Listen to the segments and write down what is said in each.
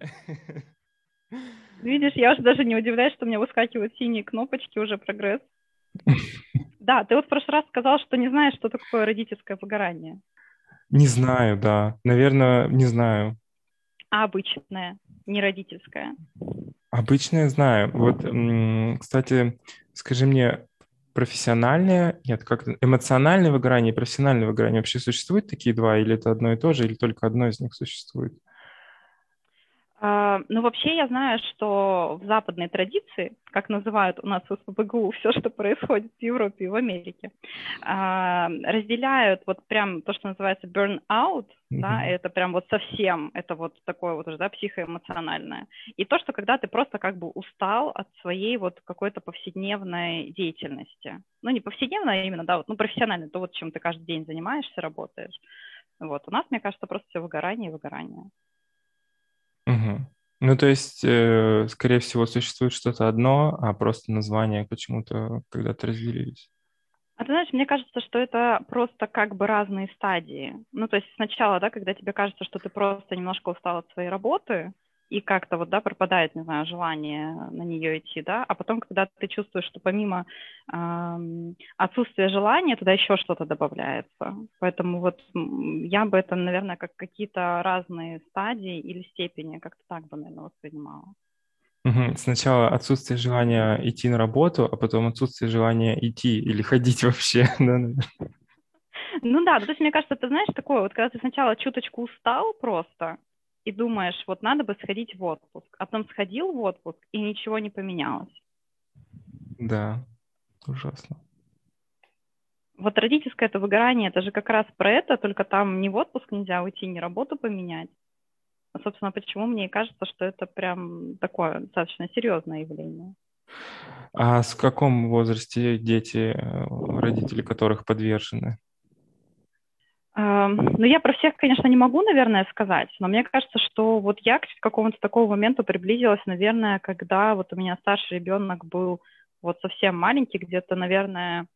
Видишь, я уже даже не удивляюсь, что у меня выскакивают синие кнопочки, уже прогресс. Да, ты вот в прошлый раз сказал, что не знаешь, что такое родительское выгорание. Не знаю, да. Наверное, не знаю. А обычное, не родительское? Обычное знаю. Вот, кстати, скажи мне, профессиональное, нет, как эмоциональное выгорание и профессиональное выгорание вообще существуют такие два, или это одно и то же, или только одно из них существует? А, ну, вообще я знаю, что в западной традиции, как называют у нас в СПБГУ все, что происходит в Европе и в Америке, а, разделяют вот прям то, что называется burnout, mm-hmm. да, это прям вот совсем, это вот такое вот уже, да, психоэмоциональное. И то, что когда ты просто как бы устал от своей вот какой-то повседневной деятельности. Ну, не повседневной, а именно, да, вот, ну, профессиональной, то вот, чем ты каждый день занимаешься, работаешь. Вот, у нас, мне кажется, просто все выгорание и выгорание. Угу. Ну, то есть, э, скорее всего, существует что-то одно, а просто названия почему-то когда-то разделились. А ты знаешь, мне кажется, что это просто как бы разные стадии. Ну, то есть сначала, да, когда тебе кажется, что ты просто немножко устал от своей работы, и как-то вот, да, пропадает, не знаю, желание на нее идти, да, а потом, когда ты чувствуешь, что помимо э, отсутствия желания, туда еще что-то добавляется. Поэтому вот я бы это, наверное, как какие-то разные стадии или степени, как-то так бы, наверное, воспринимала. Угу. Сначала отсутствие желания идти на работу, а потом отсутствие желания идти или ходить вообще, да, наверное. Ну да, то есть мне кажется, ты знаешь, такое, вот когда ты сначала чуточку устал просто, и думаешь, вот надо бы сходить в отпуск, а потом сходил в отпуск, и ничего не поменялось. Да, ужасно. Вот родительское это выгорание, это же как раз про это, только там не в отпуск нельзя уйти, не работу поменять. А, собственно, почему мне кажется, что это прям такое достаточно серьезное явление. А с каком возрасте дети, э, родители которых подвержены? Ну, я про всех, конечно, не могу, наверное, сказать, но мне кажется, что вот я к какому-то такому моменту приблизилась, наверное, когда вот у меня старший ребенок был вот совсем маленький, где-то, наверное,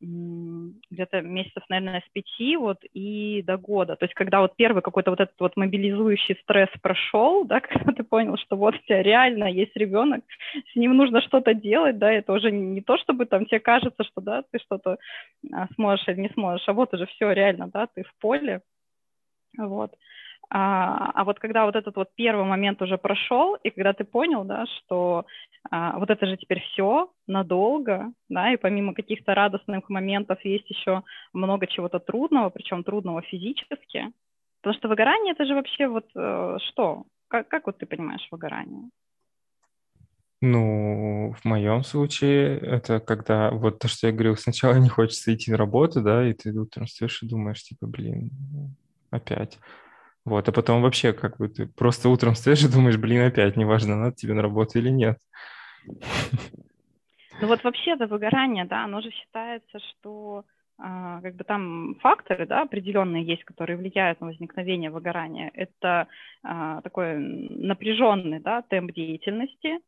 где-то месяцев, наверное, с пяти вот и до года. То есть когда вот первый какой-то вот этот вот мобилизующий стресс прошел, да, когда ты понял, что вот у тебя реально есть ребенок, с ним нужно что-то делать, да, это уже не то, чтобы там тебе кажется, что, да, ты что-то а, сможешь или не сможешь, а вот уже все реально, да, ты в поле, вот. А, а вот когда вот этот вот первый момент уже прошел, и когда ты понял, да, что а, вот это же теперь все надолго, да, и помимо каких-то радостных моментов есть еще много чего-то трудного, причем трудного физически. Потому что выгорание это же вообще вот э, что? Как, как вот ты понимаешь выгорание? Ну, в моем случае это когда, вот то, что я говорил, сначала не хочется идти на работу, да, и ты утром встаешь и думаешь, типа, блин, опять. Вот, а потом вообще как бы ты просто утром встаешь и думаешь, блин, опять, неважно, надо тебе на работу или нет. Ну вот вообще это выгорание, да, оно же считается, что а, как бы там факторы, да, определенные есть, которые влияют на возникновение выгорания. Это а, такой напряженный, да, темп деятельности,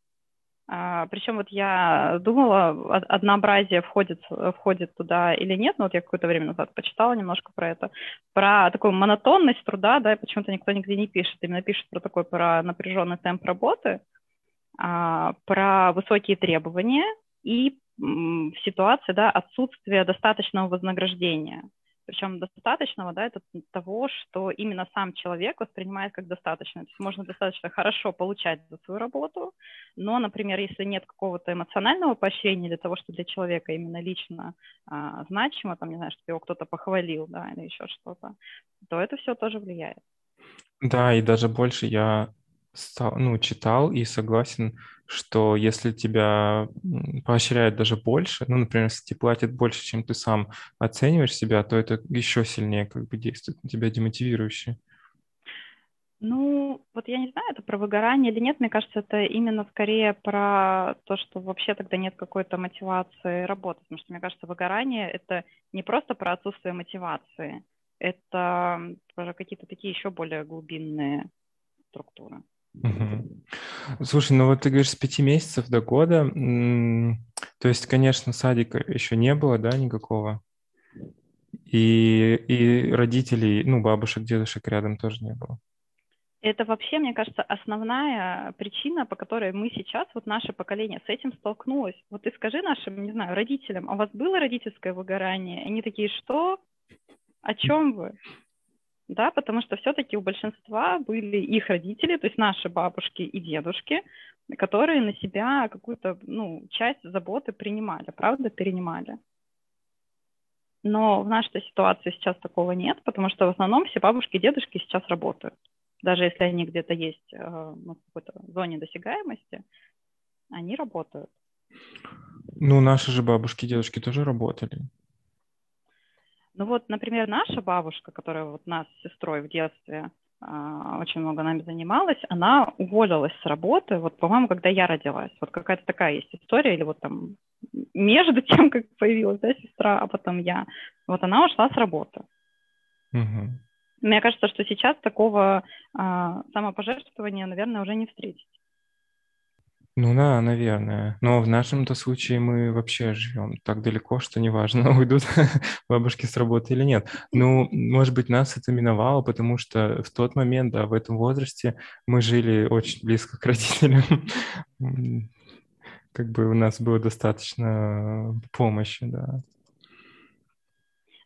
причем вот я думала, однообразие входит, входит туда или нет, но вот я какое-то время назад почитала немножко про это, про такую монотонность труда, да, и почему-то никто нигде не пишет, именно пишет про такой, про напряженный темп работы, а, про высокие требования и в ситуации, да, отсутствия достаточного вознаграждения причем достаточного, да, это того, что именно сам человек воспринимает как достаточно. То есть можно достаточно хорошо получать за свою работу, но, например, если нет какого-то эмоционального поощрения для того, что для человека именно лично а, значимо, там, не знаю, чтобы его кто-то похвалил, да, или еще что-то, то это все тоже влияет. Да, и даже больше я стал, ну, читал и согласен, что если тебя поощряют даже больше, ну, например, если тебе платят больше, чем ты сам оцениваешь себя, то это еще сильнее как бы действует на тебя демотивирующе. Ну, вот я не знаю, это про выгорание или нет. Мне кажется, это именно скорее про то, что вообще тогда нет какой-то мотивации работать. Потому что, мне кажется, выгорание — это не просто про отсутствие мотивации, это про какие-то такие еще более глубинные структуры. Слушай, ну вот ты говоришь с пяти месяцев до года, то есть, конечно, садика еще не было, да, никакого? И, и родителей, ну, бабушек, дедушек рядом тоже не было? Это вообще, мне кажется, основная причина, по которой мы сейчас, вот наше поколение, с этим столкнулось. Вот ты скажи нашим, не знаю, родителям, а у вас было родительское выгорание? Они такие, что? О чем вы? Да, потому что все-таки у большинства были их родители, то есть наши бабушки и дедушки, которые на себя какую-то ну, часть заботы принимали, правда, перенимали. Но в нашей ситуации сейчас такого нет, потому что в основном все бабушки и дедушки сейчас работают даже если они где-то есть э, ну, в какой-то зоне досягаемости, они работают. Ну, наши же бабушки и дедушки тоже работали. Ну вот, например, наша бабушка, которая вот нас с сестрой в детстве э, очень много нами занималась, она уволилась с работы, вот, по-моему, когда я родилась. Вот какая-то такая есть история, или вот там между тем, как появилась да, сестра, а потом я. Вот она ушла с работы. Угу. Мне кажется, что сейчас такого а, самопожертвования, наверное, уже не встретить. Ну да, наверное. Но в нашем-то случае мы вообще живем так далеко, что неважно, уйдут бабушки с работы или нет. Ну, может быть, нас это миновало, потому что в тот момент, да, в этом возрасте мы жили очень близко к родителям. Как бы у нас было достаточно помощи, да.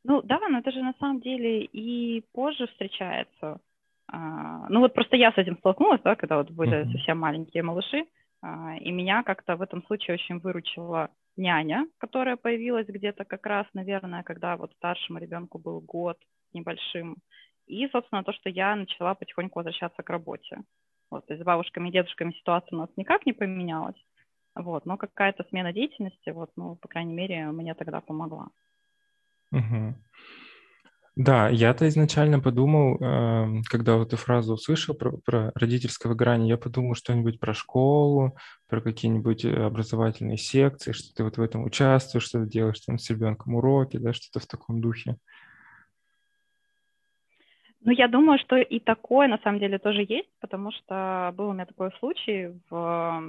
Ну да, но это же на самом деле и позже встречается. А, ну вот просто я с этим столкнулась, да, когда вот были uh-huh. совсем маленькие малыши, и меня как-то в этом случае очень выручила няня, которая появилась где-то как раз, наверное, когда вот старшему ребенку был год небольшим. И, собственно, то, что я начала потихоньку возвращаться к работе. Вот, то есть с бабушками и дедушками ситуация у нас никак не поменялась. Вот, но какая-то смена деятельности, вот, ну, по крайней мере, мне тогда помогла. Угу. Да, я-то изначально подумал, эм, когда вот эту фразу услышал про, про родительское выгорание, я подумал что-нибудь про школу, про какие-нибудь э, образовательные секции, что ты вот в этом участвуешь, что ты делаешь там с ребенком уроки, да, что-то в таком духе. Ну, я думаю, что и такое на самом деле тоже есть, потому что был у меня такой случай, в,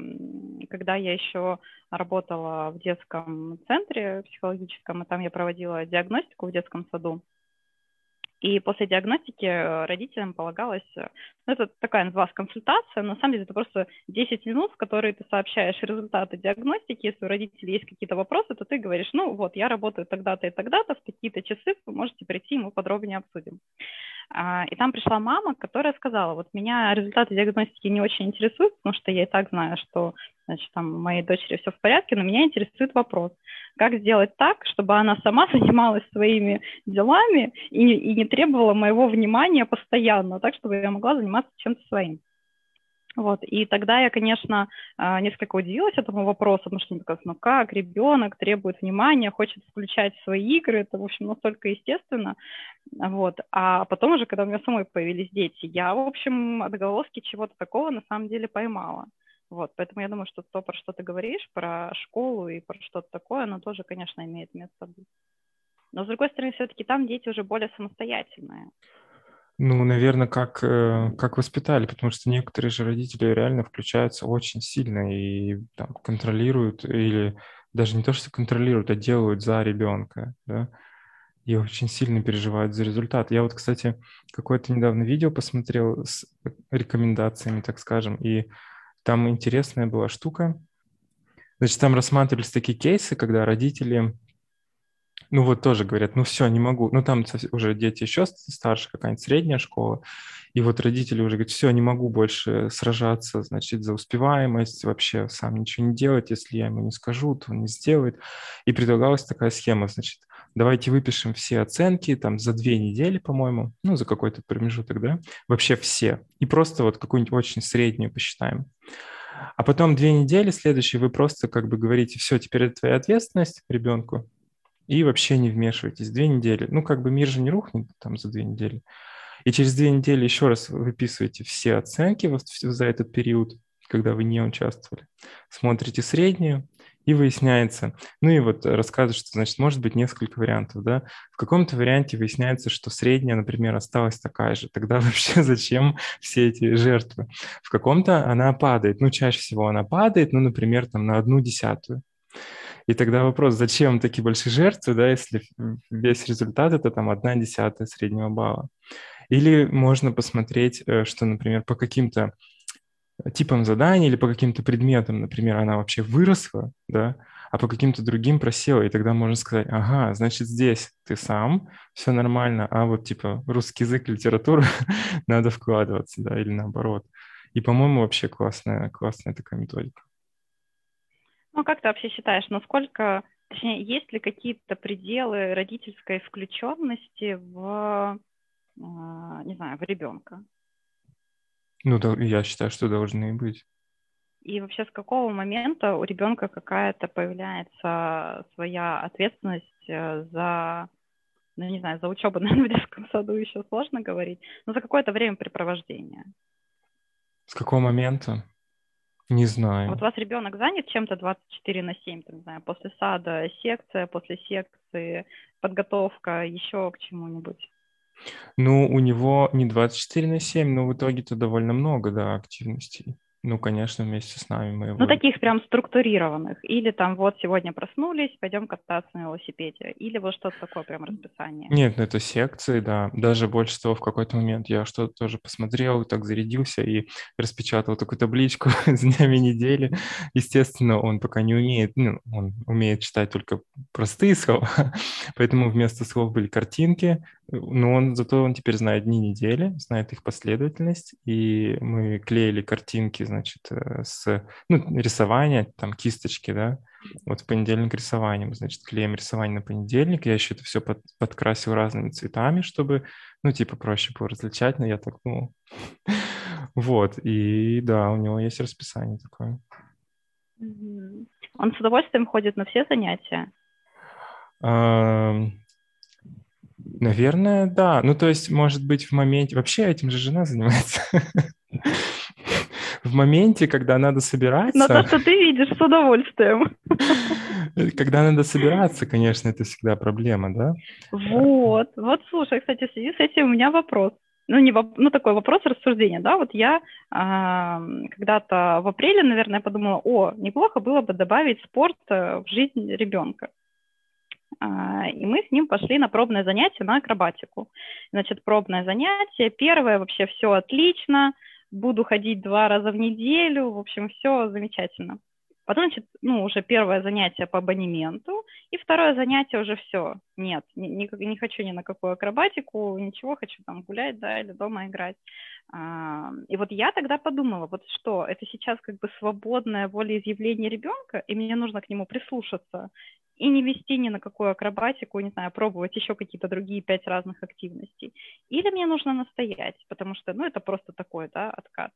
когда я еще работала в детском центре психологическом, и там я проводила диагностику в детском саду. И после диагностики э, родителям полагалось, э, ну, это такая называлась консультация, на самом деле это просто 10 минут, в которые ты сообщаешь результаты диагностики. Если у родителей есть какие-то вопросы, то ты говоришь, ну вот, я работаю тогда-то и тогда-то, в такие-то часы вы можете прийти, мы подробнее обсудим. А, и там пришла мама, которая сказала, вот меня результаты диагностики не очень интересуют, потому что я и так знаю, что значит, там моей дочери все в порядке, но меня интересует вопрос, как сделать так, чтобы она сама занималась своими делами и, и не требовала моего внимания постоянно, так, чтобы я могла заниматься чем-то своим. Вот. И тогда я, конечно, а, несколько удивилась этому вопросу, потому что мне казалось, ну как, ребенок требует внимания, хочет включать свои игры, это, в общем, настолько естественно. Вот. А потом уже, когда у меня самой появились дети, я, в общем, отголоски чего-то такого на самом деле поймала. Вот, поэтому я думаю, что то, про что ты говоришь, про школу и про что-то такое, оно тоже, конечно, имеет место быть. Но, с другой стороны, все-таки там дети уже более самостоятельные. Ну, наверное, как, э, как воспитали, потому что некоторые же родители реально включаются очень сильно и там, контролируют, или даже не то, что контролируют, а делают за ребенка, да, и очень сильно переживают за результат. Я вот, кстати, какое-то недавно видео посмотрел с рекомендациями, так скажем, и там интересная была штука. Значит, там рассматривались такие кейсы, когда родители ну вот тоже говорят, ну все, не могу. Ну там уже дети еще старше, какая-нибудь средняя школа. И вот родители уже говорят, все, не могу больше сражаться, значит, за успеваемость, вообще сам ничего не делать. Если я ему не скажу, то он не сделает. И предлагалась такая схема, значит, давайте выпишем все оценки там за две недели, по-моему, ну за какой-то промежуток, да, вообще все. И просто вот какую-нибудь очень среднюю посчитаем. А потом две недели следующие вы просто как бы говорите, все, теперь это твоя ответственность ребенку, и вообще не вмешивайтесь. Две недели. Ну, как бы мир же не рухнет там за две недели. И через две недели еще раз выписываете все оценки за этот период, когда вы не участвовали. Смотрите среднюю, и выясняется, ну и вот рассказывают, что, значит, может быть несколько вариантов, да. В каком-то варианте выясняется, что средняя, например, осталась такая же. Тогда вообще зачем все эти жертвы? В каком-то она падает, ну, чаще всего она падает, ну, например, там на одну десятую. И тогда вопрос, зачем такие большие жертвы, да, если весь результат это там одна десятая среднего балла. Или можно посмотреть, э, что, например, по каким-то типам заданий или по каким-то предметам, например, она вообще выросла, да, а по каким-то другим просела, и тогда можно сказать, ага, значит, здесь ты сам, все нормально, а вот типа русский язык, литературу надо вкладываться, да, или наоборот. И, по-моему, вообще классная, классная такая методика. Ну, как ты вообще считаешь, насколько, точнее, есть ли какие-то пределы родительской включенности в, а, не знаю, в ребенка? Ну, да, я считаю, что должны быть. И вообще с какого момента у ребенка какая-то появляется своя ответственность э, за, ну не знаю, за учебу, наверное, в детском саду еще сложно говорить, но за какое-то времяпрепровождение? С какого момента? Не знаю. Вот у вас ребенок занят чем-то 24 на 7, там, не знаю, после сада секция, после секции подготовка, еще к чему-нибудь? Ну, у него не 24 на 7, но в итоге-то довольно много, да, активностей. Ну, конечно, вместе с нами мы его... Ну, таких прям структурированных. Или там вот сегодня проснулись, пойдем кататься на велосипеде. Или вот что-то такое прям расписание. Нет, ну это секции, да. Даже больше того, в какой-то момент я что-то тоже посмотрел, так зарядился и распечатал такую табличку с днями недели. Естественно, он пока не умеет, ну, он умеет читать только простые слова, поэтому вместо слов были картинки, но он зато он теперь знает дни недели, знает их последовательность, и мы клеили картинки, значит, э, с ну, рисования, там кисточки, да. Вот в понедельник рисование, мы, значит, клеим рисование на понедельник. Я еще это все под, подкрасил разными цветами, чтобы, ну, типа, проще было различать, но я так думал. Вот, и да, у него есть расписание такое. Он с удовольствием ходит на все занятия? Наверное, да. Ну, то есть, может быть, в моменте... Вообще этим же жена занимается. В моменте, когда надо собираться... Но то, что ты видишь, с удовольствием. Когда надо собираться, конечно, это всегда проблема, да? Вот. Вот, слушай, кстати, в связи с этим у меня вопрос. Ну, не воп... ну, такой вопрос рассуждения, да, вот я а, когда-то в апреле, наверное, подумала, о, неплохо было бы добавить спорт э, в жизнь ребенка. А, и мы с ним пошли на пробное занятие на акробатику. Значит, пробное занятие, первое, вообще все отлично, буду ходить два раза в неделю, в общем, все замечательно. Потом, значит, ну, уже первое занятие по абонементу, и второе занятие уже все. Нет, не, не, хочу ни на какую акробатику, ничего, хочу там гулять, да, или дома играть. А, и вот я тогда подумала, вот что, это сейчас как бы свободное волеизъявление ребенка, и мне нужно к нему прислушаться и не вести ни на какую акробатику, не знаю, пробовать еще какие-то другие пять разных активностей. Или мне нужно настоять, потому что, ну, это просто такой, да, откат.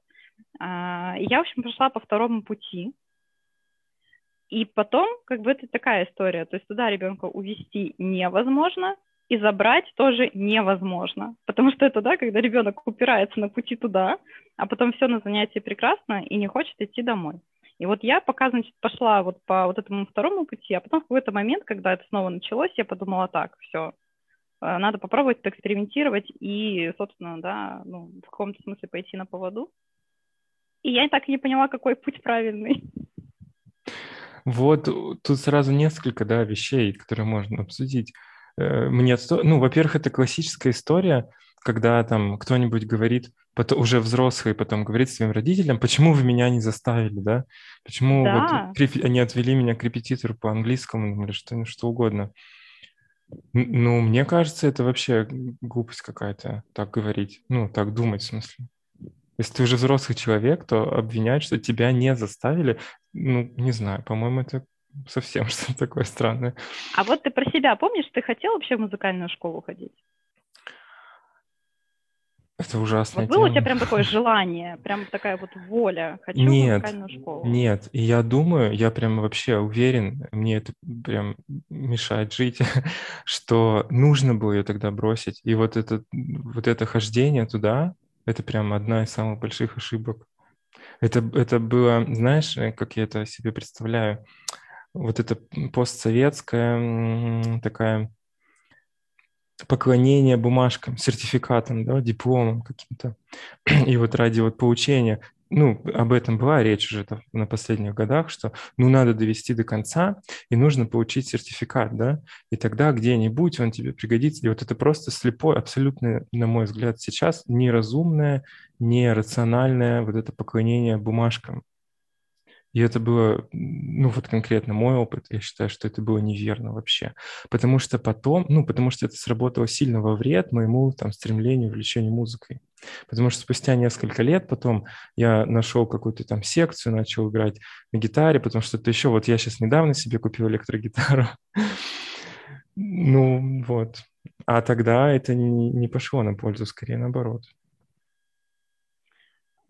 А, я, в общем, пошла по второму пути, и потом, как бы это такая история, то есть туда ребенка увести невозможно, и забрать тоже невозможно, потому что это, да, когда ребенок упирается на пути туда, а потом все на занятии прекрасно и не хочет идти домой. И вот я пока, значит, пошла вот по вот этому второму пути, а потом в какой-то момент, когда это снова началось, я подумала, так, все, э, надо попробовать поэкспериментировать и, собственно, да, ну, в каком-то смысле пойти на поводу. И я так и не поняла, какой путь правильный. Вот тут сразу несколько, да, вещей, которые можно обсудить. Э, мне, ну, во-первых, это классическая история, когда там кто-нибудь говорит, потом, уже взрослый потом говорит своим родителям, почему вы меня не заставили, да? Почему да. вот они отвели меня к репетитору по английскому или что, что угодно. Ну, мне кажется, это вообще глупость какая-то, так говорить. Ну, так думать, в смысле. Если ты уже взрослый человек, то обвинять, что тебя не заставили, ну, не знаю, по-моему, это совсем что-то такое странное. А вот ты про себя помнишь, ты хотел вообще в музыкальную школу ходить? Это ужасно. Вот было у тебя прям такое желание, прям такая вот воля, хочу нет, в музыкальную школу? Нет, и я думаю, я прям вообще уверен, мне это прям мешает жить, что нужно было ее тогда бросить. И вот это, вот это хождение туда, это прям одна из самых больших ошибок. Это, это было, знаешь, как я это себе представляю, вот это постсоветская такая поклонение бумажкам, сертификатам, да, дипломам каким-то. И вот ради вот получения ну, об этом была речь уже там, на последних годах, что ну надо довести до конца, и нужно получить сертификат, да, и тогда где-нибудь он тебе пригодится. И вот это просто слепое, абсолютно, на мой взгляд, сейчас неразумное, нерациональное вот это поклонение бумажкам. И это было, ну вот конкретно мой опыт, я считаю, что это было неверно вообще. Потому что потом, ну потому что это сработало сильно во вред моему там стремлению, увлечению музыкой. Потому что спустя несколько лет потом я нашел какую-то там секцию, начал играть на гитаре, потому что это еще, вот я сейчас недавно себе купил электрогитару. Ну вот. А тогда это не, не пошло на пользу, скорее наоборот.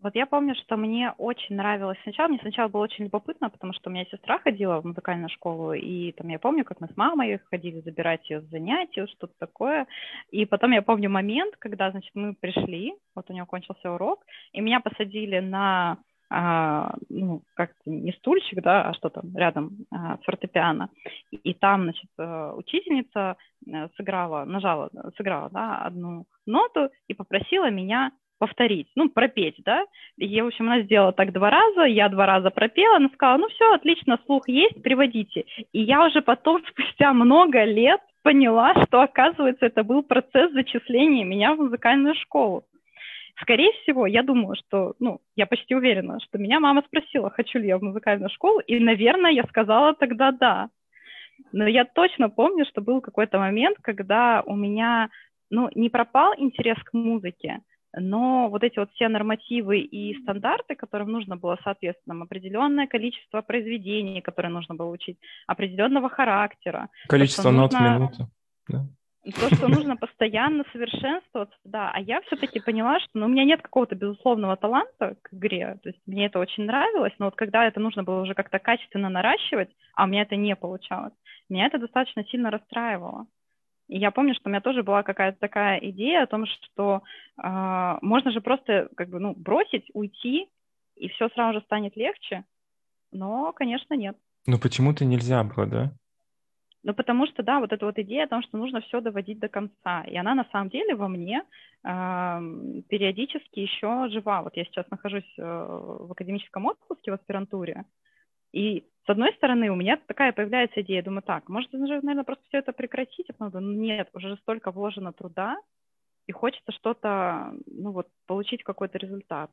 Вот я помню, что мне очень нравилось сначала. Мне сначала было очень любопытно, потому что у меня сестра ходила в музыкальную школу, и там я помню, как мы с мамой ходили забирать ее с занятий, что-то такое. И потом я помню момент, когда, значит, мы пришли, вот у нее кончился урок, и меня посадили на а, ну, как не стульчик, да, а что там рядом а, с фортепиано. И, и там, значит, э, учительница э, сыграла, нажала, сыграла, да, одну ноту и попросила меня повторить, ну, пропеть, да. И, в общем, она сделала так два раза, я два раза пропела, она сказала, ну, все, отлично, слух есть, приводите. И я уже потом, спустя много лет, поняла, что, оказывается, это был процесс зачисления меня в музыкальную школу. Скорее всего, я думаю, что, ну, я почти уверена, что меня мама спросила, хочу ли я в музыкальную школу, и, наверное, я сказала тогда да. Но я точно помню, что был какой-то момент, когда у меня, ну, не пропал интерес к музыке, но вот эти вот все нормативы и стандарты, которым нужно было, соответственно, определенное количество произведений, которые нужно было учить, определенного характера. Количество нот нужно... в минуту. Да. То, что нужно постоянно совершенствоваться, да. А я все-таки поняла, что ну, у меня нет какого-то безусловного таланта к игре. То есть мне это очень нравилось, но вот когда это нужно было уже как-то качественно наращивать, а у меня это не получалось, меня это достаточно сильно расстраивало. И я помню, что у меня тоже была какая-то такая идея о том, что э, можно же просто как бы ну бросить, уйти, и все сразу же станет легче. Но, конечно, нет. Ну почему-то нельзя было, да? Ну, потому что, да, вот эта вот идея о том, что нужно все доводить до конца. И она на самом деле во мне э, периодически еще жива. Вот я сейчас нахожусь э, в академическом отпуске в аспирантуре, и с одной стороны, у меня такая появляется идея, думаю, так, может, уже, наверное, просто все это прекратить, а потом нет, уже столько вложено труда, и хочется что-то, ну вот, получить какой-то результат.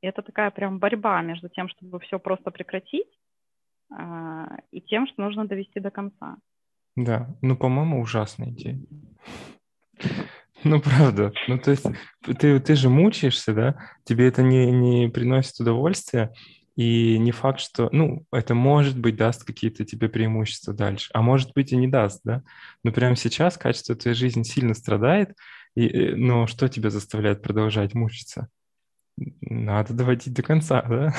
И это такая прям борьба между тем, чтобы все просто прекратить, э, и тем, что нужно довести до конца. Да, ну, по-моему, ужасная идея. Ну, правда. Ну, то есть ты, ты же мучаешься, да? Тебе это не, не приносит удовольствия, и не факт, что, ну, это может быть даст какие-то тебе преимущества дальше, а может быть и не даст, да. Но прямо сейчас качество твоей жизни сильно страдает, и, э, но что тебя заставляет продолжать мучиться? Надо доводить до конца, да?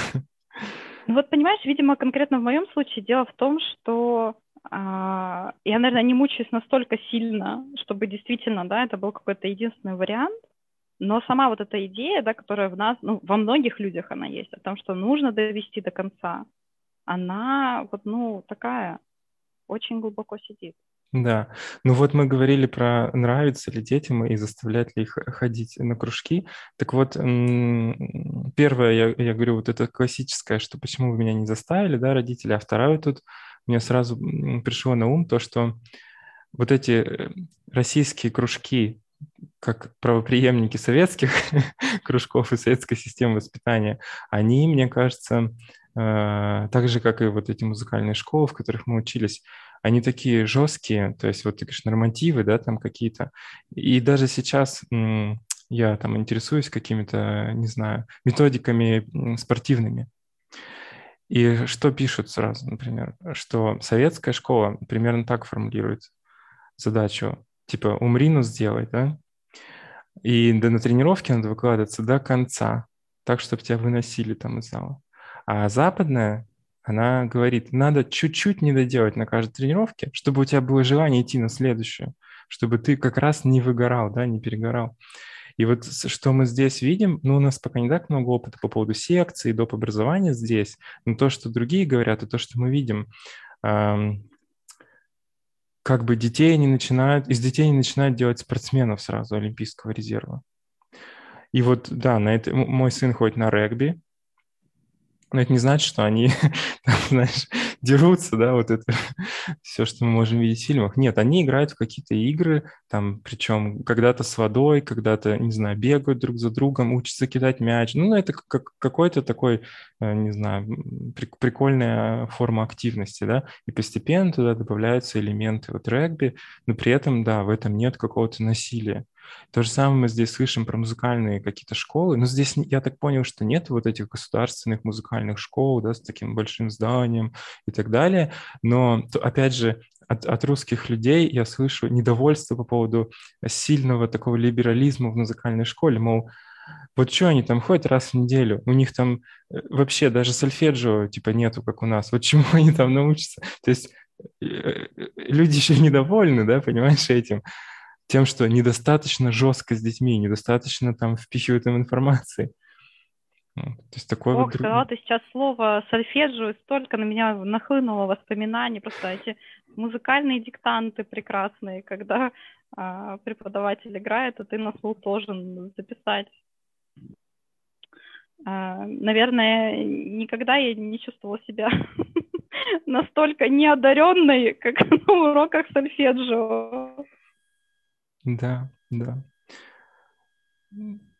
Ну вот понимаешь, видимо, конкретно в моем случае дело в том, что а, я, наверное, не мучаюсь настолько сильно, чтобы действительно, да, это был какой-то единственный вариант, но сама вот эта идея, да, которая в нас, ну, во многих людях она есть, о том, что нужно довести до конца, она вот, ну, такая, очень глубоко сидит. Да, ну вот мы говорили про нравится ли детям и заставлять ли их ходить на кружки. Так вот, первое, я, я говорю, вот это классическое, что почему вы меня не заставили, да, родители, а второе тут мне сразу пришло на ум то, что вот эти э, российские кружки, как правоприемники советских кружков и советской системы воспитания, они, мне кажется, э, так же, как и вот эти музыкальные школы, в которых мы учились, они такие жесткие, то есть вот, ты говоришь, нормативы, да, там какие-то. И даже сейчас я там интересуюсь какими-то, не знаю, методиками спортивными. И что пишут сразу, например, что советская школа примерно так формулирует задачу типа умри, но сделай, да? И да, на тренировке надо выкладываться до конца, так, чтобы тебя выносили там из зала. А западная, она говорит, надо чуть-чуть не доделать на каждой тренировке, чтобы у тебя было желание идти на следующую, чтобы ты как раз не выгорал, да, не перегорал. И вот что мы здесь видим, ну, у нас пока не так много опыта по поводу секции, доп. образования здесь, но то, что другие говорят, и то, что мы видим, как бы детей не начинают, из детей не начинают делать спортсменов сразу Олимпийского резерва. И вот, да, на это мой сын ходит на регби, но это не значит, что они, там, знаешь, дерутся, да, вот это все, что мы можем видеть в фильмах. Нет, они играют в какие-то игры, там, причем когда-то с водой, когда-то, не знаю, бегают друг за другом, учатся кидать мяч. Ну, это как какой-то такой, э, не знаю, прикольная форма активности, да, и постепенно туда добавляются элементы вот регби, но при этом, да, в этом нет какого-то насилия. То же самое мы здесь слышим про музыкальные какие-то школы, но здесь я так понял, что нет вот этих государственных музыкальных школ, да, с таким большим зданием и так далее, но опять же от, от русских людей я слышу недовольство по поводу сильного такого либерализма в музыкальной школе, мол, вот что они там ходят раз в неделю? У них там э, вообще даже сольфеджио типа нету, как у нас. Вот чему они там научатся? То есть э, э, люди еще недовольны, да, понимаешь, этим тем, что недостаточно жестко с детьми, недостаточно там впихивают им информации. То есть такое Ох, вот... сказала ты сейчас слово сольфеджио, столько на меня нахлынуло воспоминаний, просто эти музыкальные диктанты прекрасные, когда а, преподаватель играет, а ты на слух должен записать. А, наверное, никогда я не чувствовала себя настолько неодаренной, как на уроках сольфеджио. Да, да.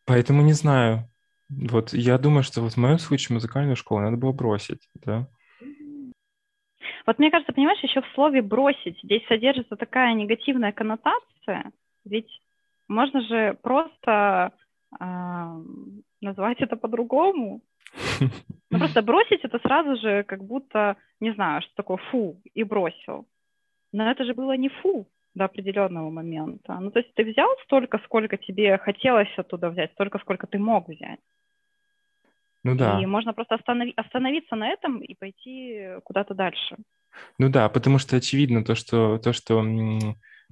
Поэтому не знаю. Вот я думаю, что вот в моем случае музыкальную школу надо было бросить, да. Вот мне кажется, понимаешь, еще в слове «бросить» здесь содержится такая негативная коннотация, ведь можно же просто э, назвать это по-другому. Ну, просто бросить это сразу же как будто, не знаю, что такое фу, и бросил. Но это же было не фу, до определенного момента. Ну, то есть ты взял столько, сколько тебе хотелось оттуда взять, столько, сколько ты мог взять. Ну да. И можно просто останови- остановиться на этом и пойти куда-то дальше. Ну да, потому что очевидно то, что, то, что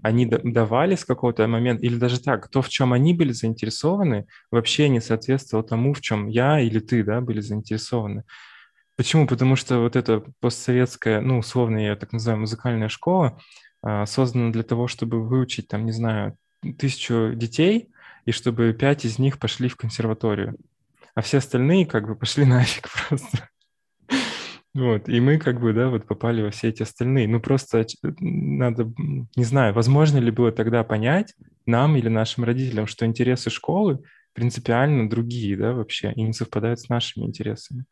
они давали с какого-то момента, или даже так, то, в чем они были заинтересованы, вообще не соответствовало тому, в чем я или ты, да, были заинтересованы. Почему? Потому что вот эта постсоветская, ну, условно я так называю, музыкальная школа, создана для того, чтобы выучить, там, не знаю, тысячу детей, и чтобы пять из них пошли в консерваторию. А все остальные как бы пошли нафиг просто. Вот, и мы как бы, да, вот попали во все эти остальные. Ну, просто надо, не знаю, возможно ли было тогда понять нам или нашим родителям, что интересы школы принципиально другие, да, вообще, и не совпадают с нашими интересами.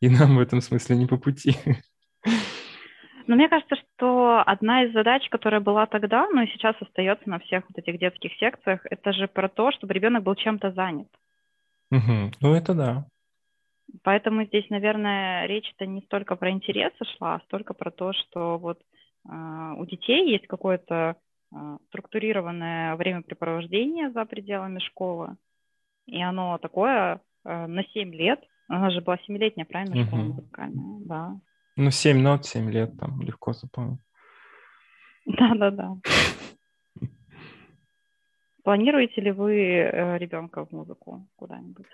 И нам в этом смысле не по пути. Но мне кажется, что одна из задач, которая была тогда, но и сейчас остается на всех вот этих детских секциях, это же про то, чтобы ребенок был чем-то занят. Угу. Ну, это да. Поэтому здесь, наверное, речь-то не столько про интересы шла, а столько про то, что вот э, у детей есть какое-то э, структурированное времяпрепровождение за пределами школы, и оно такое э, на 7 лет, она же была семилетняя, правильно, школа музыкальная, да, ну, 7 нот, 7 лет там легко запомнить. Да-да-да. Планируете ли вы э, ребенка в музыку куда-нибудь?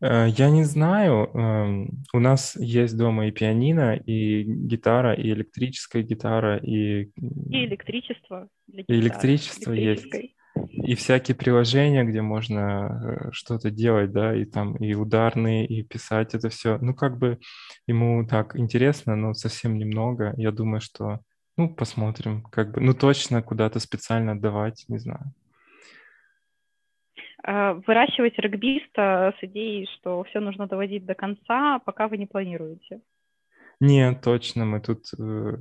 Э, я не знаю. Эм, у нас есть дома и пианино, и гитара, и электрическая гитара, и... И электричество. Для гитары, и электричество есть и всякие приложения, где можно э, что-то делать, да, и там и ударные, и писать это все. Ну, как бы ему так интересно, но совсем немного. Я думаю, что, ну, посмотрим, как бы, ну, точно куда-то специально отдавать, не знаю. А, выращивать регбиста с идеей, что все нужно доводить до конца, пока вы не планируете. Нет, точно, мы тут э,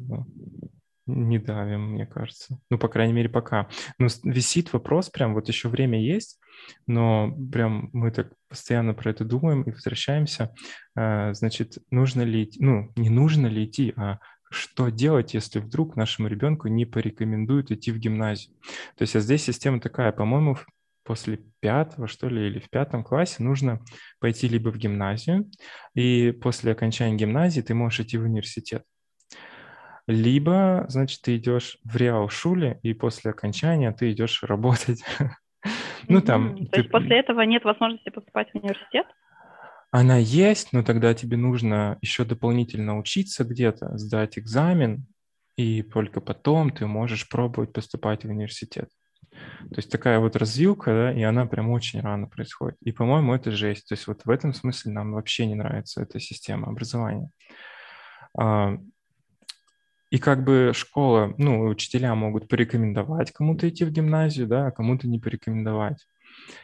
не давим, мне кажется. Ну, по крайней мере, пока. Но висит вопрос, прям вот еще время есть, но прям мы так постоянно про это думаем и возвращаемся. А, значит, нужно ли ну, не нужно ли идти, а что делать, если вдруг нашему ребенку не порекомендуют идти в гимназию. То есть а здесь система такая, по-моему, после пятого, что ли, или в пятом классе нужно пойти либо в гимназию, и после окончания гимназии ты можешь идти в университет либо, значит, ты идешь в реал шуле, и после окончания ты идешь работать. Ну, там... То есть после этого нет возможности поступать в университет? Она есть, но тогда тебе нужно еще дополнительно учиться где-то, сдать экзамен, и только потом ты можешь пробовать поступать в университет. То есть такая вот развилка, да, и она прям очень рано происходит. И, по-моему, это жесть. То есть вот в этом смысле нам вообще не нравится эта система образования. И как бы школа, ну, учителя могут порекомендовать кому-то идти в гимназию, да, а кому-то не порекомендовать.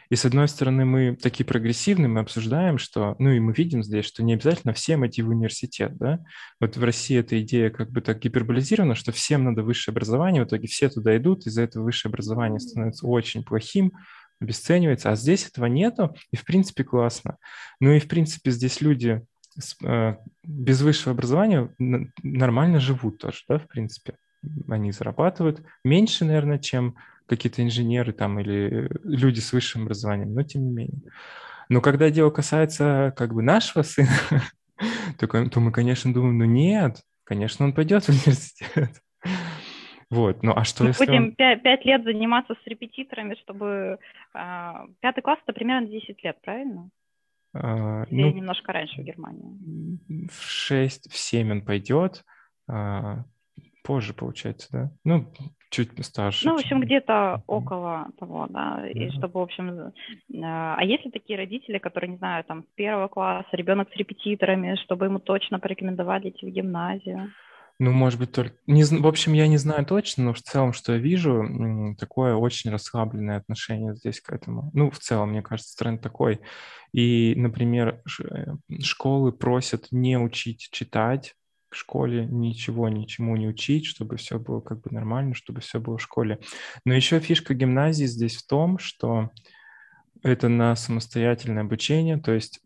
И с одной стороны, мы такие прогрессивные, мы обсуждаем, что, ну и мы видим здесь, что не обязательно всем идти в университет, да. Вот в России эта идея как бы так гиперболизирована, что всем надо высшее образование, в итоге все туда идут, из-за этого высшее образование становится очень плохим, обесценивается, а здесь этого нету, и в принципе классно. Ну и в принципе здесь люди Э, без высшего образования нормально живут тоже, да, в принципе. Они зарабатывают меньше, наверное, чем какие-то инженеры там или люди с высшим образованием, но тем не менее. Но когда дело касается как бы нашего сына, то, то мы, конечно, думаем, ну нет, конечно, он пойдет в университет. Вот, ну а что мы если будем он... 5, 5 лет заниматься с репетиторами, чтобы... А, пятый класс – это примерно 10 лет, правильно? А, Или ну, немножко раньше в Германии? В 6, в 7 он пойдет, а, позже, получается, да? Ну, чуть старше. Ну, в общем, где-то около того, да, и да. чтобы, в общем, а, а если такие родители, которые, не знаю, там, с первого класса, ребенок с репетиторами, чтобы ему точно порекомендовали идти в гимназию? Ну, может быть, только... Не, в общем, я не знаю точно, но в целом, что я вижу, такое очень расслабленное отношение здесь к этому. Ну, в целом, мне кажется, тренд такой. И, например, э, школы просят не учить читать в школе, ничего, ничему не учить, чтобы все было как бы нормально, чтобы все было в школе. Но еще фишка гимназии здесь в том, что это на самостоятельное обучение, то есть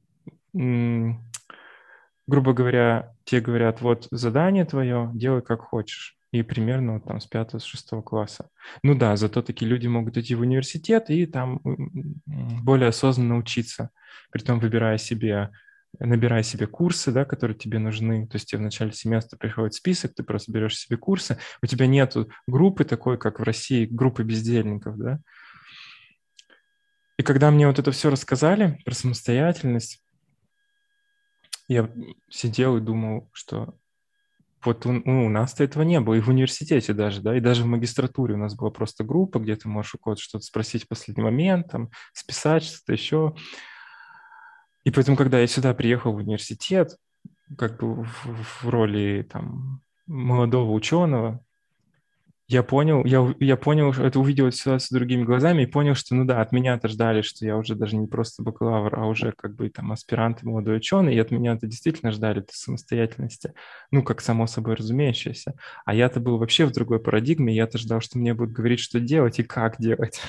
грубо говоря, тебе говорят, вот задание твое, делай как хочешь. И примерно вот там с пятого, с шестого класса. Ну да, зато такие люди могут идти в университет и там более осознанно учиться, притом выбирая себе набирая себе курсы, да, которые тебе нужны. То есть тебе в начале семестра приходит список, ты просто берешь себе курсы. У тебя нет группы такой, как в России, группы бездельников, да. И когда мне вот это все рассказали про самостоятельность, я сидел и думал, что вот ну, у нас-то этого не было, и в университете даже, да, и даже в магистратуре у нас была просто группа, где ты можешь у кого-то что-то спросить в последний момент, там, списать что-то еще. И поэтому, когда я сюда приехал в университет, как бы в, в роли там молодого ученого, я понял, я, я понял, это увидел ситуацию другими глазами и понял, что, ну да, от меня-то ждали, что я уже даже не просто бакалавр, а уже как бы там аспирант и молодой ученый, и от меня-то действительно ждали этой самостоятельности, ну, как само собой разумеющееся. А я-то был вообще в другой парадигме, я-то ждал, что мне будут говорить, что делать и как делать.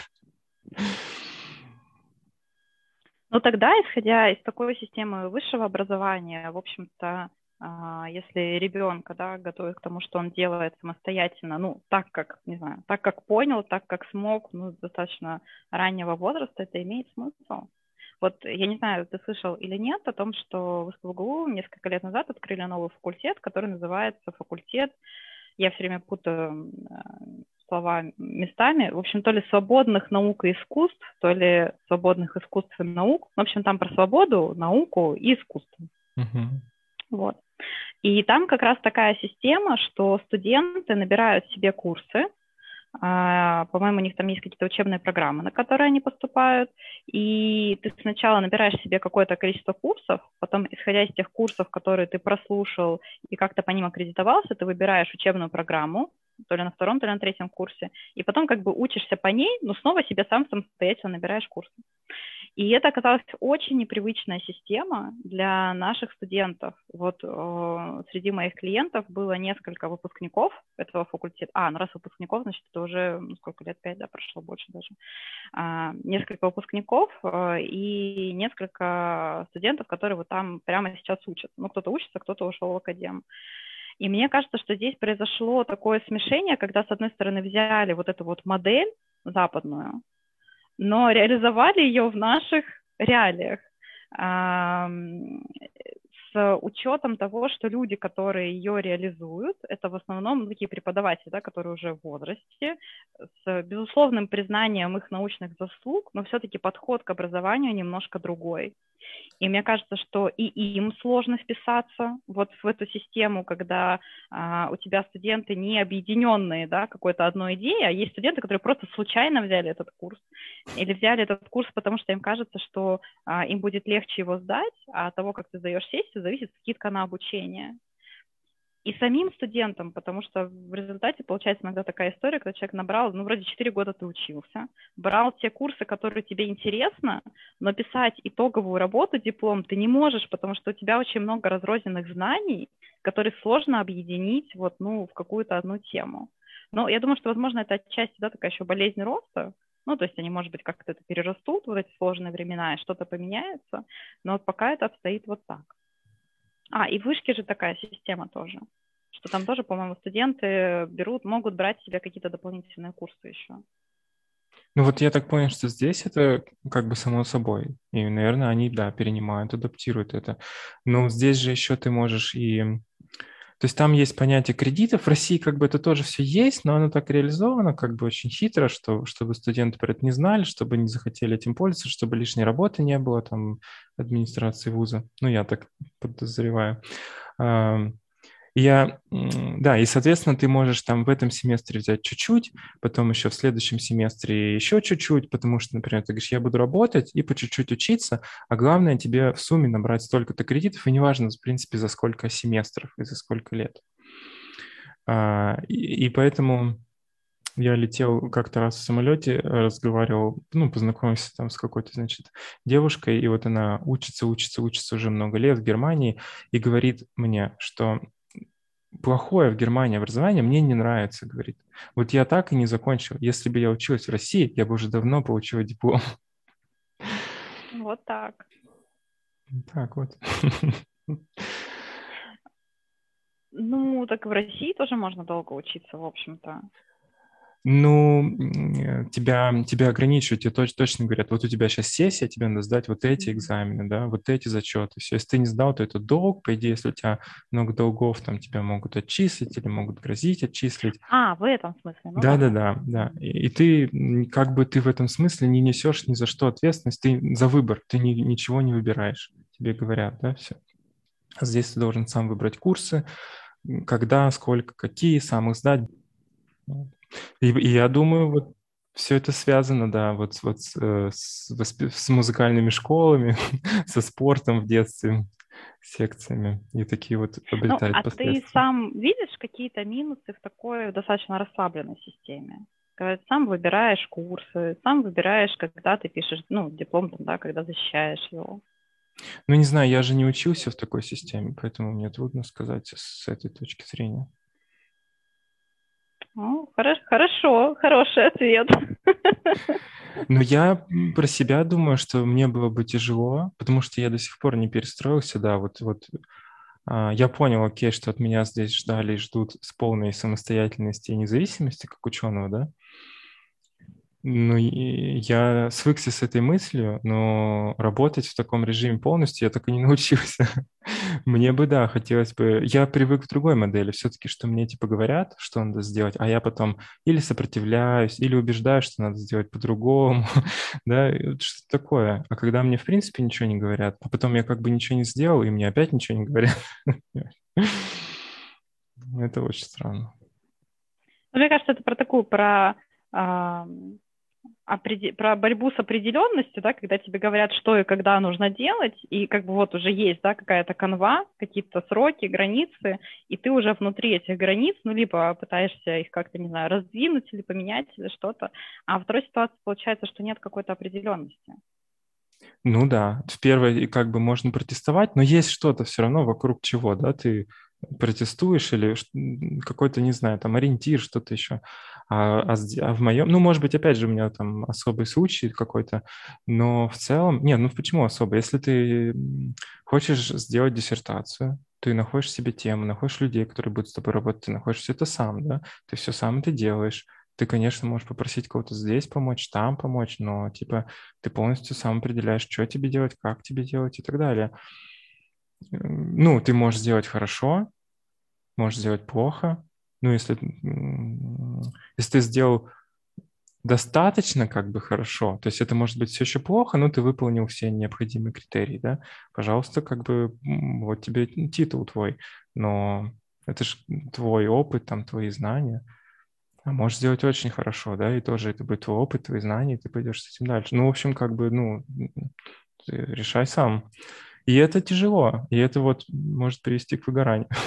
Ну, тогда, исходя из такой системы высшего образования, в общем-то, если ребенка да, готовят к тому, что он делает самостоятельно, ну, так как, не знаю, так как понял, так как смог, ну, достаточно раннего возраста, это имеет смысл. Вот я не знаю, ты слышал или нет о том, что в СПБГУ несколько лет назад открыли новый факультет, который называется факультет, я все время путаю слова местами, в общем, то ли свободных наук и искусств, то ли свободных искусств и наук. В общем, там про свободу, науку и искусство. Uh-huh. Вот. И там как раз такая система, что студенты набирают себе курсы, а, по-моему, у них там есть какие-то учебные программы, на которые они поступают, и ты сначала набираешь себе какое-то количество курсов, потом, исходя из тех курсов, которые ты прослушал и как-то по ним аккредитовался, ты выбираешь учебную программу, то ли на втором, то ли на третьем курсе, и потом как бы учишься по ней, но снова себе сам самостоятельно набираешь курсы. И это оказалась очень непривычная система для наших студентов. Вот э, среди моих клиентов было несколько выпускников этого факультета. А, ну раз выпускников, значит, это уже ну, сколько лет, пять, да, прошло больше даже. А, несколько выпускников э, и несколько студентов, которые вот там прямо сейчас учат. Ну, кто-то учится, кто-то ушел в академ. И мне кажется, что здесь произошло такое смешение, когда, с одной стороны, взяли вот эту вот модель западную, но реализовали ее в наших реалиях с учетом того, что люди, которые ее реализуют, это в основном такие преподаватели, да, которые уже в возрасте, с безусловным признанием их научных заслуг, но все-таки подход к образованию немножко другой. И мне кажется, что и им сложно вписаться вот в эту систему, когда а, у тебя студенты не объединенные да, какой-то одной идеей, а есть студенты, которые просто случайно взяли этот курс. Или взяли этот курс, потому что им кажется, что а, им будет легче его сдать, а от того, как ты сдаешь сессию, зависит скидка на обучение и самим студентам, потому что в результате получается иногда такая история, когда человек набрал, ну, вроде 4 года ты учился, брал те курсы, которые тебе интересно, но писать итоговую работу, диплом ты не можешь, потому что у тебя очень много разрозненных знаний, которые сложно объединить вот, ну, в какую-то одну тему. Но я думаю, что, возможно, это отчасти, да, такая еще болезнь роста, ну, то есть они, может быть, как-то это перерастут, вот эти сложные времена, и что-то поменяется, но пока это обстоит вот так. А, и в вышке же такая система тоже, что там тоже, по-моему, студенты берут, могут брать себе какие-то дополнительные курсы еще. Ну вот я так понял, что здесь это как бы само собой. И, наверное, они, да, перенимают, адаптируют это. Но здесь же еще ты можешь и то есть там есть понятие кредитов. В России как бы это тоже все есть, но оно так реализовано как бы очень хитро, что, чтобы студенты про это не знали, чтобы не захотели этим пользоваться, чтобы лишней работы не было там администрации вуза. Ну, я так подозреваю. Я, да, и, соответственно, ты можешь там в этом семестре взять чуть-чуть, потом еще в следующем семестре еще чуть-чуть, потому что, например, ты говоришь, я буду работать и по чуть-чуть учиться, а главное тебе в сумме набрать столько-то кредитов, и неважно, в принципе, за сколько семестров и за сколько лет. А, и, и поэтому я летел как-то раз в самолете, разговаривал, ну, познакомился там с какой-то, значит, девушкой, и вот она учится, учится, учится уже много лет в Германии, и говорит мне, что плохое в Германии образование мне не нравится, говорит. Вот я так и не закончил. Если бы я училась в России, я бы уже давно получила диплом. Вот так. Так вот. Ну, так в России тоже можно долго учиться, в общем-то ну, тебя, тебя ограничивают, тебе точ, точно говорят, вот у тебя сейчас сессия, тебе надо сдать вот эти экзамены, да, вот эти зачеты. Все. Если ты не сдал, то это долг, по идее, если у тебя много долгов, там тебя могут отчислить или могут грозить отчислить. А, в этом смысле. Ну, да, да, да, да. И, и ты, как бы ты в этом смысле не несешь ни за что ответственность, ты за выбор, ты ни, ничего не выбираешь. Тебе говорят, да, все. А здесь ты должен сам выбрать курсы, когда, сколько, какие, сам их сдать. И, и я думаю, вот все это связано, да, вот, вот с, э, с, музыкальными школами, со спортом в детстве, секциями, и такие вот обретают ну, а ты сам видишь какие-то минусы в такой достаточно расслабленной системе? Сам выбираешь курсы, сам выбираешь, когда ты пишешь, ну, диплом, там, да, когда защищаешь его. Ну, не знаю, я же не учился в такой системе, поэтому мне трудно сказать с этой точки зрения. Ну, хорошо, хороший ответ. Но я про себя думаю, что мне было бы тяжело, потому что я до сих пор не перестроился, да, вот, вот а, я понял, окей, что от меня здесь ждали и ждут с полной самостоятельности и независимости как ученого, да, ну, я свыкся с этой мыслью, но работать в таком режиме полностью я так и не научился. мне бы, да, хотелось бы... Я привык к другой модели все-таки, что мне типа говорят, что надо сделать, а я потом или сопротивляюсь, или убеждаю, что надо сделать по-другому, да, что такое. А когда мне, в принципе, ничего не говорят, а потом я как бы ничего не сделал, и мне опять ничего не говорят, это очень странно. Мне кажется, это про такую, про про борьбу с определенностью, да, когда тебе говорят, что и когда нужно делать, и как бы вот уже есть, да, какая-то канва, какие-то сроки, границы, и ты уже внутри этих границ, ну, либо пытаешься их как-то, не знаю, раздвинуть или поменять или что-то, а во второй ситуации получается, что нет какой-то определенности. Ну да, в первой как бы можно протестовать, но есть что-то все равно вокруг чего, да, ты протестуешь или какой-то, не знаю, там ориентир, что-то еще. А, а, а в моем, ну, может быть, опять же, у меня там особый случай какой-то, но в целом, нет, ну почему особо? Если ты хочешь сделать диссертацию, ты находишь себе тему, находишь людей, которые будут с тобой работать, ты находишь все это сам, да, ты все сам это делаешь. Ты, конечно, можешь попросить кого-то здесь помочь, там помочь, но, типа, ты полностью сам определяешь, что тебе делать, как тебе делать и так далее. Ну, ты можешь сделать хорошо, можешь сделать плохо. Ну, если, если ты сделал достаточно как бы хорошо, то есть это может быть все еще плохо, но ты выполнил все необходимые критерии, да, пожалуйста, как бы вот тебе титул твой, но это же твой опыт, там, твои знания. А можешь сделать очень хорошо, да, и тоже это будет твой опыт, твои знания, и ты пойдешь с этим дальше. Ну, в общем, как бы, ну, решай сам. И это тяжело, и это вот может привести к выгоранию.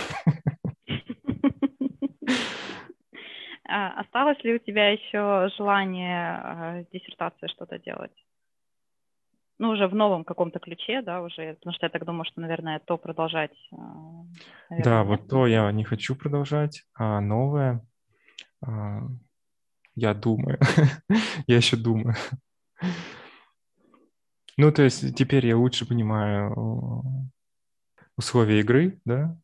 А осталось ли у тебя еще желание а, с диссертацией что-то делать? Ну, уже в новом каком-то ключе, да, уже, потому что я так думаю, что, наверное, то продолжать. А, наверное, да, нет. вот то я не хочу продолжать, а новое, я думаю, я еще думаю. Ну, то есть теперь я лучше понимаю условия игры, да,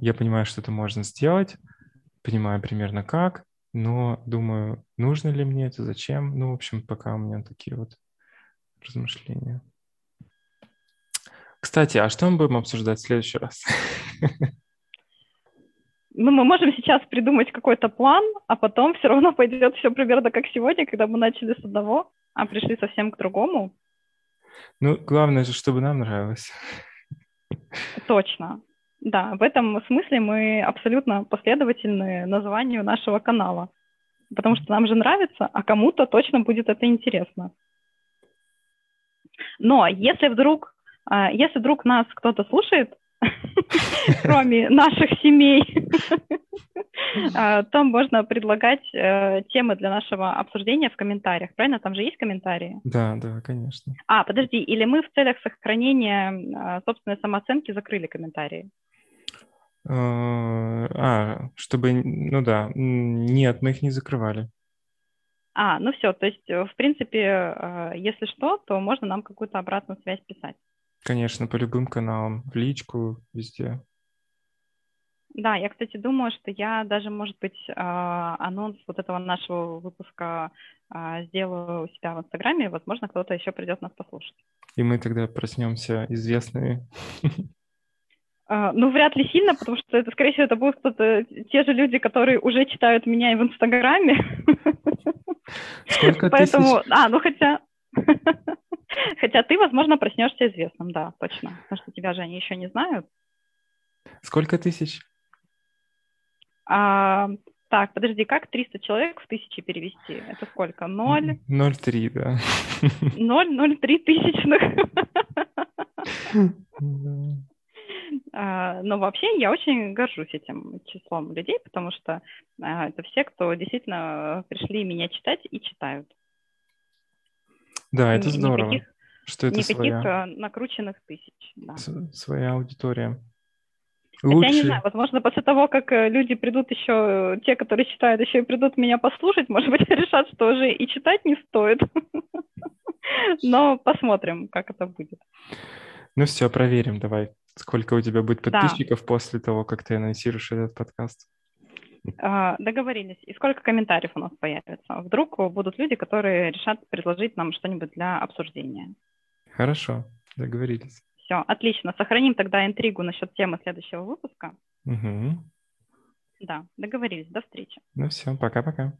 я понимаю, что это можно сделать, понимаю примерно как, но думаю, нужно ли мне это, зачем. Ну, в общем, пока у меня такие вот размышления. Кстати, а что мы будем обсуждать в следующий раз? Ну, мы можем сейчас придумать какой-то план, а потом все равно пойдет все примерно как сегодня, когда мы начали с одного, а пришли совсем к другому. Ну, главное же, чтобы нам нравилось. Точно. Да, в этом смысле мы абсолютно последовательны названию нашего канала, потому что нам же нравится, а кому-то точно будет это интересно. Но если вдруг, а, если вдруг нас кто-то слушает, кроме наших семей, а, то можно предлагать э, темы для нашего обсуждения в комментариях, правильно? Там же есть комментарии? Да, да, конечно. А, подожди, или мы в целях сохранения а, собственной самооценки закрыли комментарии? Э, а, чтобы, ну да, нет, мы их не закрывали. А, ну все, то есть, в принципе, э, если что, то можно нам какую-то обратную связь писать. Конечно, по любым каналам, в личку, везде. Да, я, кстати, думаю, что я даже, может быть, анонс вот этого нашего выпуска сделаю у себя в Инстаграме, возможно, кто-то еще придет нас послушать. И мы тогда проснемся известные. А, ну, вряд ли сильно, потому что это, скорее всего, это будут кто-то, те же люди, которые уже читают меня и в Инстаграме. Сколько Поэтому, тысяч? а, ну хотя, хотя ты, возможно, проснешься известным, да, точно, потому что тебя же они еще не знают. Сколько тысяч? А, так, подожди, как 300 человек в тысячи перевести? Это сколько? Ноль? Ноль три, да. Ноль, ноль три тысячных. А, но вообще я очень горжусь этим числом людей, потому что а, это все, кто действительно пришли меня читать и читают. Да, это здорово, никаких, что это никаких своя, а, накрученных тысяч. Да. своя аудитория. Хотя Лучше. я не знаю, возможно, после того, как э, люди придут еще, те, которые читают, еще и придут меня послушать, может быть, решат, что уже и читать не стоит. Но посмотрим, как это будет. Ну все, проверим, давай. Сколько у тебя будет подписчиков да. после того, как ты анонсируешь этот подкаст? А, договорились. И сколько комментариев у нас появится? Вдруг будут люди, которые решат предложить нам что-нибудь для обсуждения. Хорошо, договорились. Все, отлично. Сохраним тогда интригу насчет темы следующего выпуска. Угу. Да, договорились. До встречи. Ну все, пока-пока.